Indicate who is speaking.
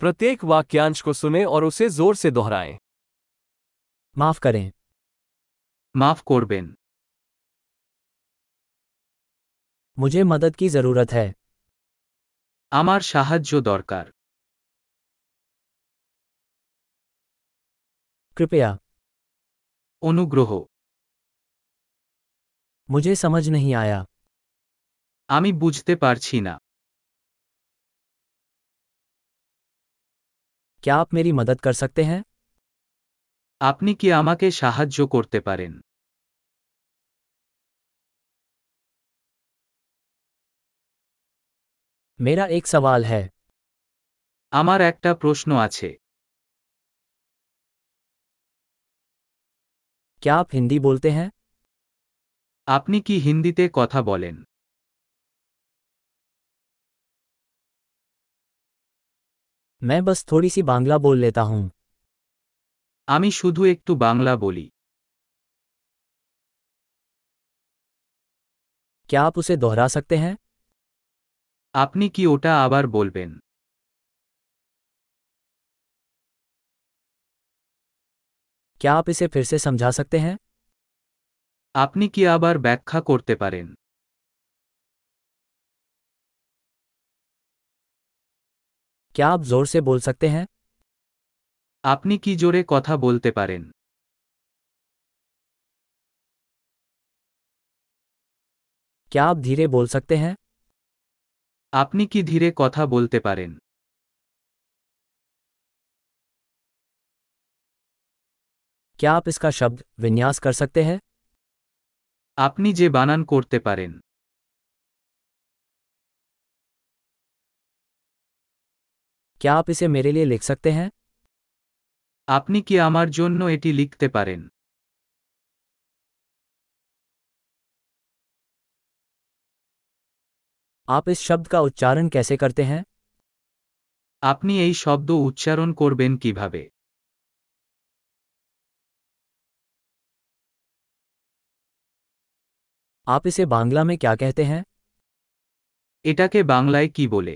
Speaker 1: प्रत्येक वाक्यांश को सुने और उसे जोर से दोहराएं
Speaker 2: মাফ করেন
Speaker 3: মাফ করবেন
Speaker 2: मुझे मदद की जरूरत है
Speaker 3: আমার সাহায্য দরকার
Speaker 2: कृपया
Speaker 3: অনুগ্রহ
Speaker 2: मुझे समझ नहीं आया
Speaker 3: আমি বুঝতে পারছি না
Speaker 2: क्या आप मेरी मदद कर सकते हैं
Speaker 3: আপনি কি আমাকে সাহায্য করতে পারেন
Speaker 2: मेरा एक सवाल है
Speaker 3: আমার একটা প্রশ্ন আছে
Speaker 2: क्या आप हिंदी बोलते हैं
Speaker 3: আপনি কি হিন্দিতে কথা বলেন
Speaker 2: मैं बस थोड़ी सी बांग्ला बोल लेता हूँ
Speaker 3: আমি শুধু একটু বাংলা বলি
Speaker 2: क्या आप उसे दोहरा सकते हैं
Speaker 3: আপনি কি ওটা আবার বলবেন
Speaker 2: क्या आप इसे फिर से समझा सकते हैं
Speaker 3: আপনি কি আবার ব্যাখ্যা করতে পারেন
Speaker 2: क्या आप जोर से बोल सकते हैं
Speaker 3: আপনি কি জোরে কথা বলতে পারেন
Speaker 2: क्या आप धीरे बोल सकते हैं
Speaker 3: আপনি কি ধীরে কথা বলতে পারেন
Speaker 2: क्या आप इसका शब्द विन्यास कर सकते हैं
Speaker 3: আপনি যে বানান করতে পারেন
Speaker 2: क्या आप इसे मेरे लिए लिख सकते हैं
Speaker 3: আপনি কি আমার জন্য এটি লিখতে পারেন
Speaker 2: आप इस शब्द का उच्चारण कैसे करते हैं
Speaker 3: আপনি এই শব্দ উচ্চারণ করবেন কিভাবে
Speaker 2: आप इसे बांग्ला में क्या कहते हैं
Speaker 3: এটাকে বাংলায় কি বলে